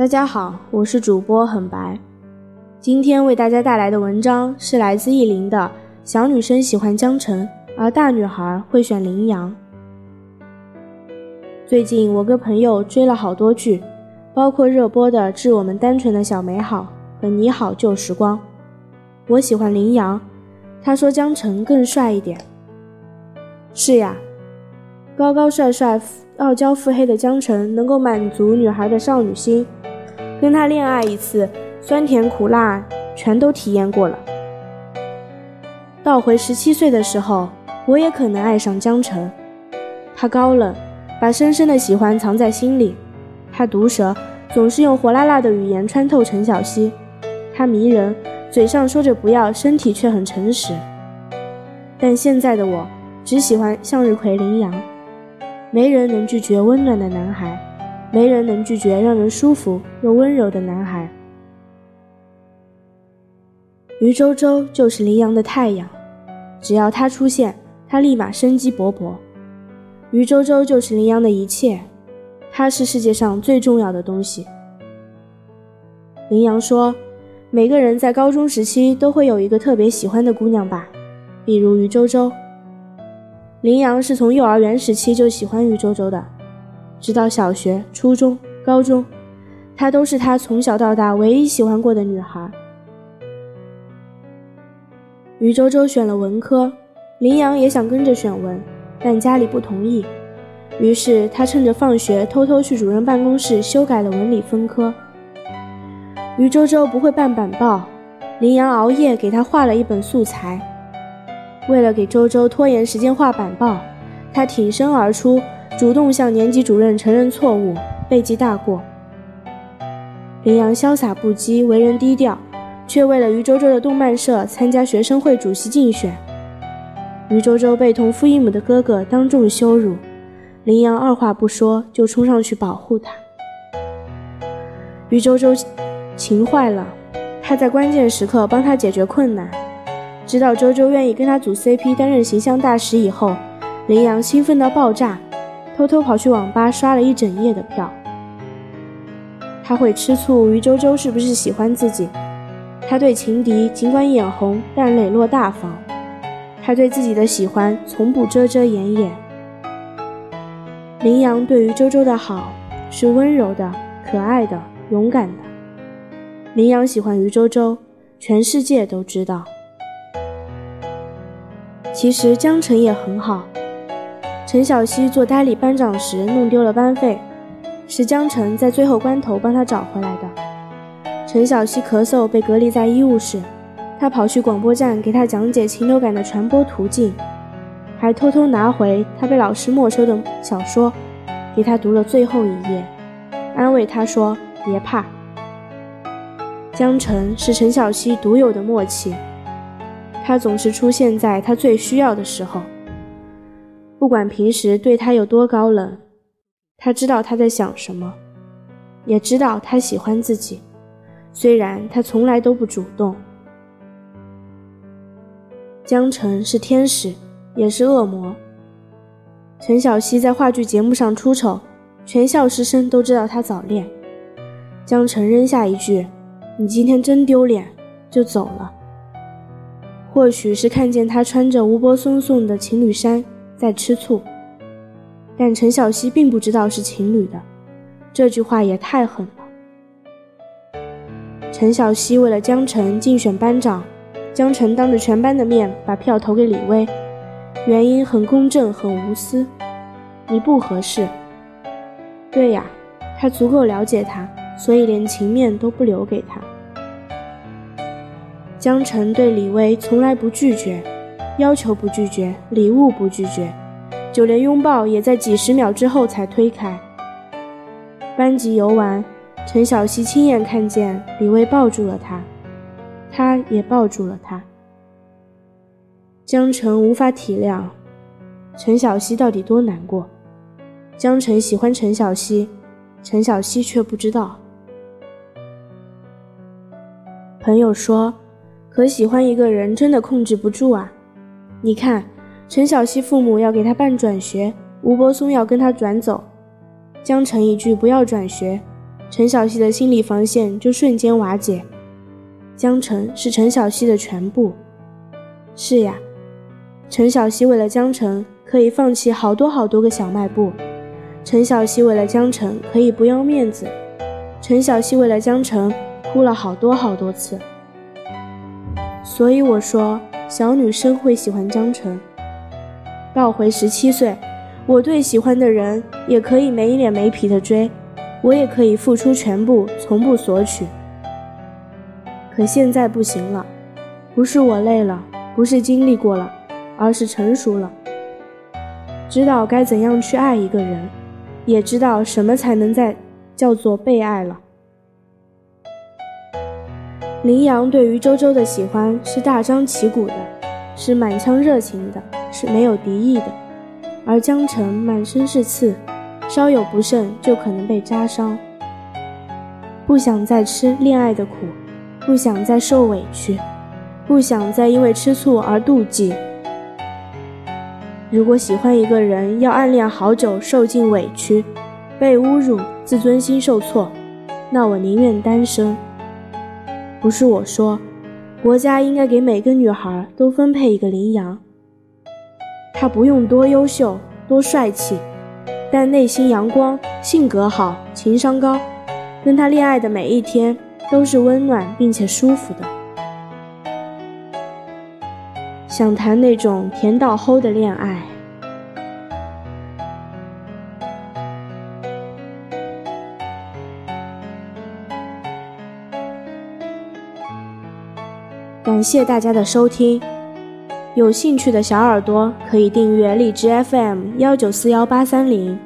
大家好，我是主播很白。今天为大家带来的文章是来自意林的《小女生喜欢江澄，而大女孩会选羚羊》。最近我跟朋友追了好多剧，包括热播的《致我们单纯的小美好》和《你好旧时光》。我喜欢羚羊，他说江澄更帅一点。是呀，高高帅帅、傲娇腹黑的江澄能够满足女孩的少女心，跟他恋爱一次，酸甜苦辣全都体验过了。倒回十七岁的时候，我也可能爱上江澄。他高冷，把深深的喜欢藏在心里；他毒舌，总是用火辣辣的语言穿透陈小希；他迷人，嘴上说着不要，身体却很诚实。但现在的我。只喜欢向日葵、羚羊，没人能拒绝温暖的男孩，没人能拒绝让人舒服又温柔的男孩。于周周就是羚羊的太阳，只要他出现，他立马生机勃勃。于周周就是羚羊的一切，他是世界上最重要的东西。羚羊说：“每个人在高中时期都会有一个特别喜欢的姑娘吧，比如于周周。”羚羊是从幼儿园时期就喜欢于周周的，直到小学、初中、高中，她都是他从小到大唯一喜欢过的女孩。于周周选了文科，林阳也想跟着选文，但家里不同意，于是他趁着放学偷偷去主任办公室修改了文理分科。于周周不会办板报，林阳熬夜给他画了一本素材。为了给周周拖延时间画板报，他挺身而出，主动向年级主任承认错误，背记大过。林阳潇洒不羁，为人低调，却为了于周周的动漫社参加学生会主席竞选。于周周被同父异母的哥哥当众羞辱，林阳二话不说就冲上去保护他。于周周情坏了，他在关键时刻帮他解决困难。知道周周愿意跟他组 CP，担任形象大使以后，林阳兴奋到爆炸，偷偷跑去网吧刷了一整夜的票。他会吃醋于周周是不是喜欢自己？他对情敌尽管眼红，但磊落大方。他对自己的喜欢从不遮遮掩掩。林阳对于周周的好是温柔的、可爱的、勇敢的。林阳喜欢于周周，全世界都知道。其实江澄也很好。陈小希做代理班长时弄丢了班费，是江澄在最后关头帮他找回来的。陈小希咳嗽被隔离在医务室，他跑去广播站给他讲解禽流感的传播途径，还偷偷拿回他被老师没收的小说，给他读了最后一页，安慰他说：“别怕。”江澄是陈小希独有的默契。他总是出现在他最需要的时候，不管平时对他有多高冷，他知道他在想什么，也知道他喜欢自己，虽然他从来都不主动。江澄是天使，也是恶魔。陈小希在话剧节目上出丑，全校师生都知道他早恋。江澄扔下一句：“你今天真丢脸”，就走了。或许是看见他穿着吴柏松送的情侣衫在吃醋，但陈小希并不知道是情侣的，这句话也太狠了。陈小希为了江澄竞选班长，江澄当着全班的面把票投给李薇，原因很公正很无私，你不合适。对呀，他足够了解他，所以连情面都不留给他。江澄对李薇从来不拒绝，要求不拒绝，礼物不拒绝，就连拥抱也在几十秒之后才推开。班级游玩，陈小希亲眼看见李薇抱住了他，他也抱住了他。江澄无法体谅陈小希到底多难过，江澄喜欢陈小希，陈小希却不知道。朋友说。可喜欢一个人真的控制不住啊！你看，陈小希父母要给他办转学，吴柏松要跟他转走，江澄一句不要转学，陈小希的心理防线就瞬间瓦解。江澄是陈小希的全部。是呀，陈小希为了江澄可以放弃好多好多个小卖部。陈小希为了江澄可以不要面子。陈小希为了江澄哭了好多好多次。所以我说，小女生会喜欢江澄。倒回十七岁，我对喜欢的人也可以没脸没皮的追，我也可以付出全部，从不索取。可现在不行了，不是我累了，不是经历过了，而是成熟了，知道该怎样去爱一个人，也知道什么才能在叫做被爱了。林阳对于周周的喜欢是大张旗鼓的，是满腔热情的，是没有敌意的；而江澄满身是刺，稍有不慎就可能被扎伤。不想再吃恋爱的苦，不想再受委屈，不想再因为吃醋而妒忌。如果喜欢一个人要暗恋好久，受尽委屈，被侮辱，自尊心受挫，那我宁愿单身。不是我说，国家应该给每个女孩都分配一个羚羊。他不用多优秀、多帅气，但内心阳光、性格好、情商高，跟他恋爱的每一天都是温暖并且舒服的。想谈那种甜到齁的恋爱。感谢大家的收听，有兴趣的小耳朵可以订阅荔枝 FM 幺九四幺八三零。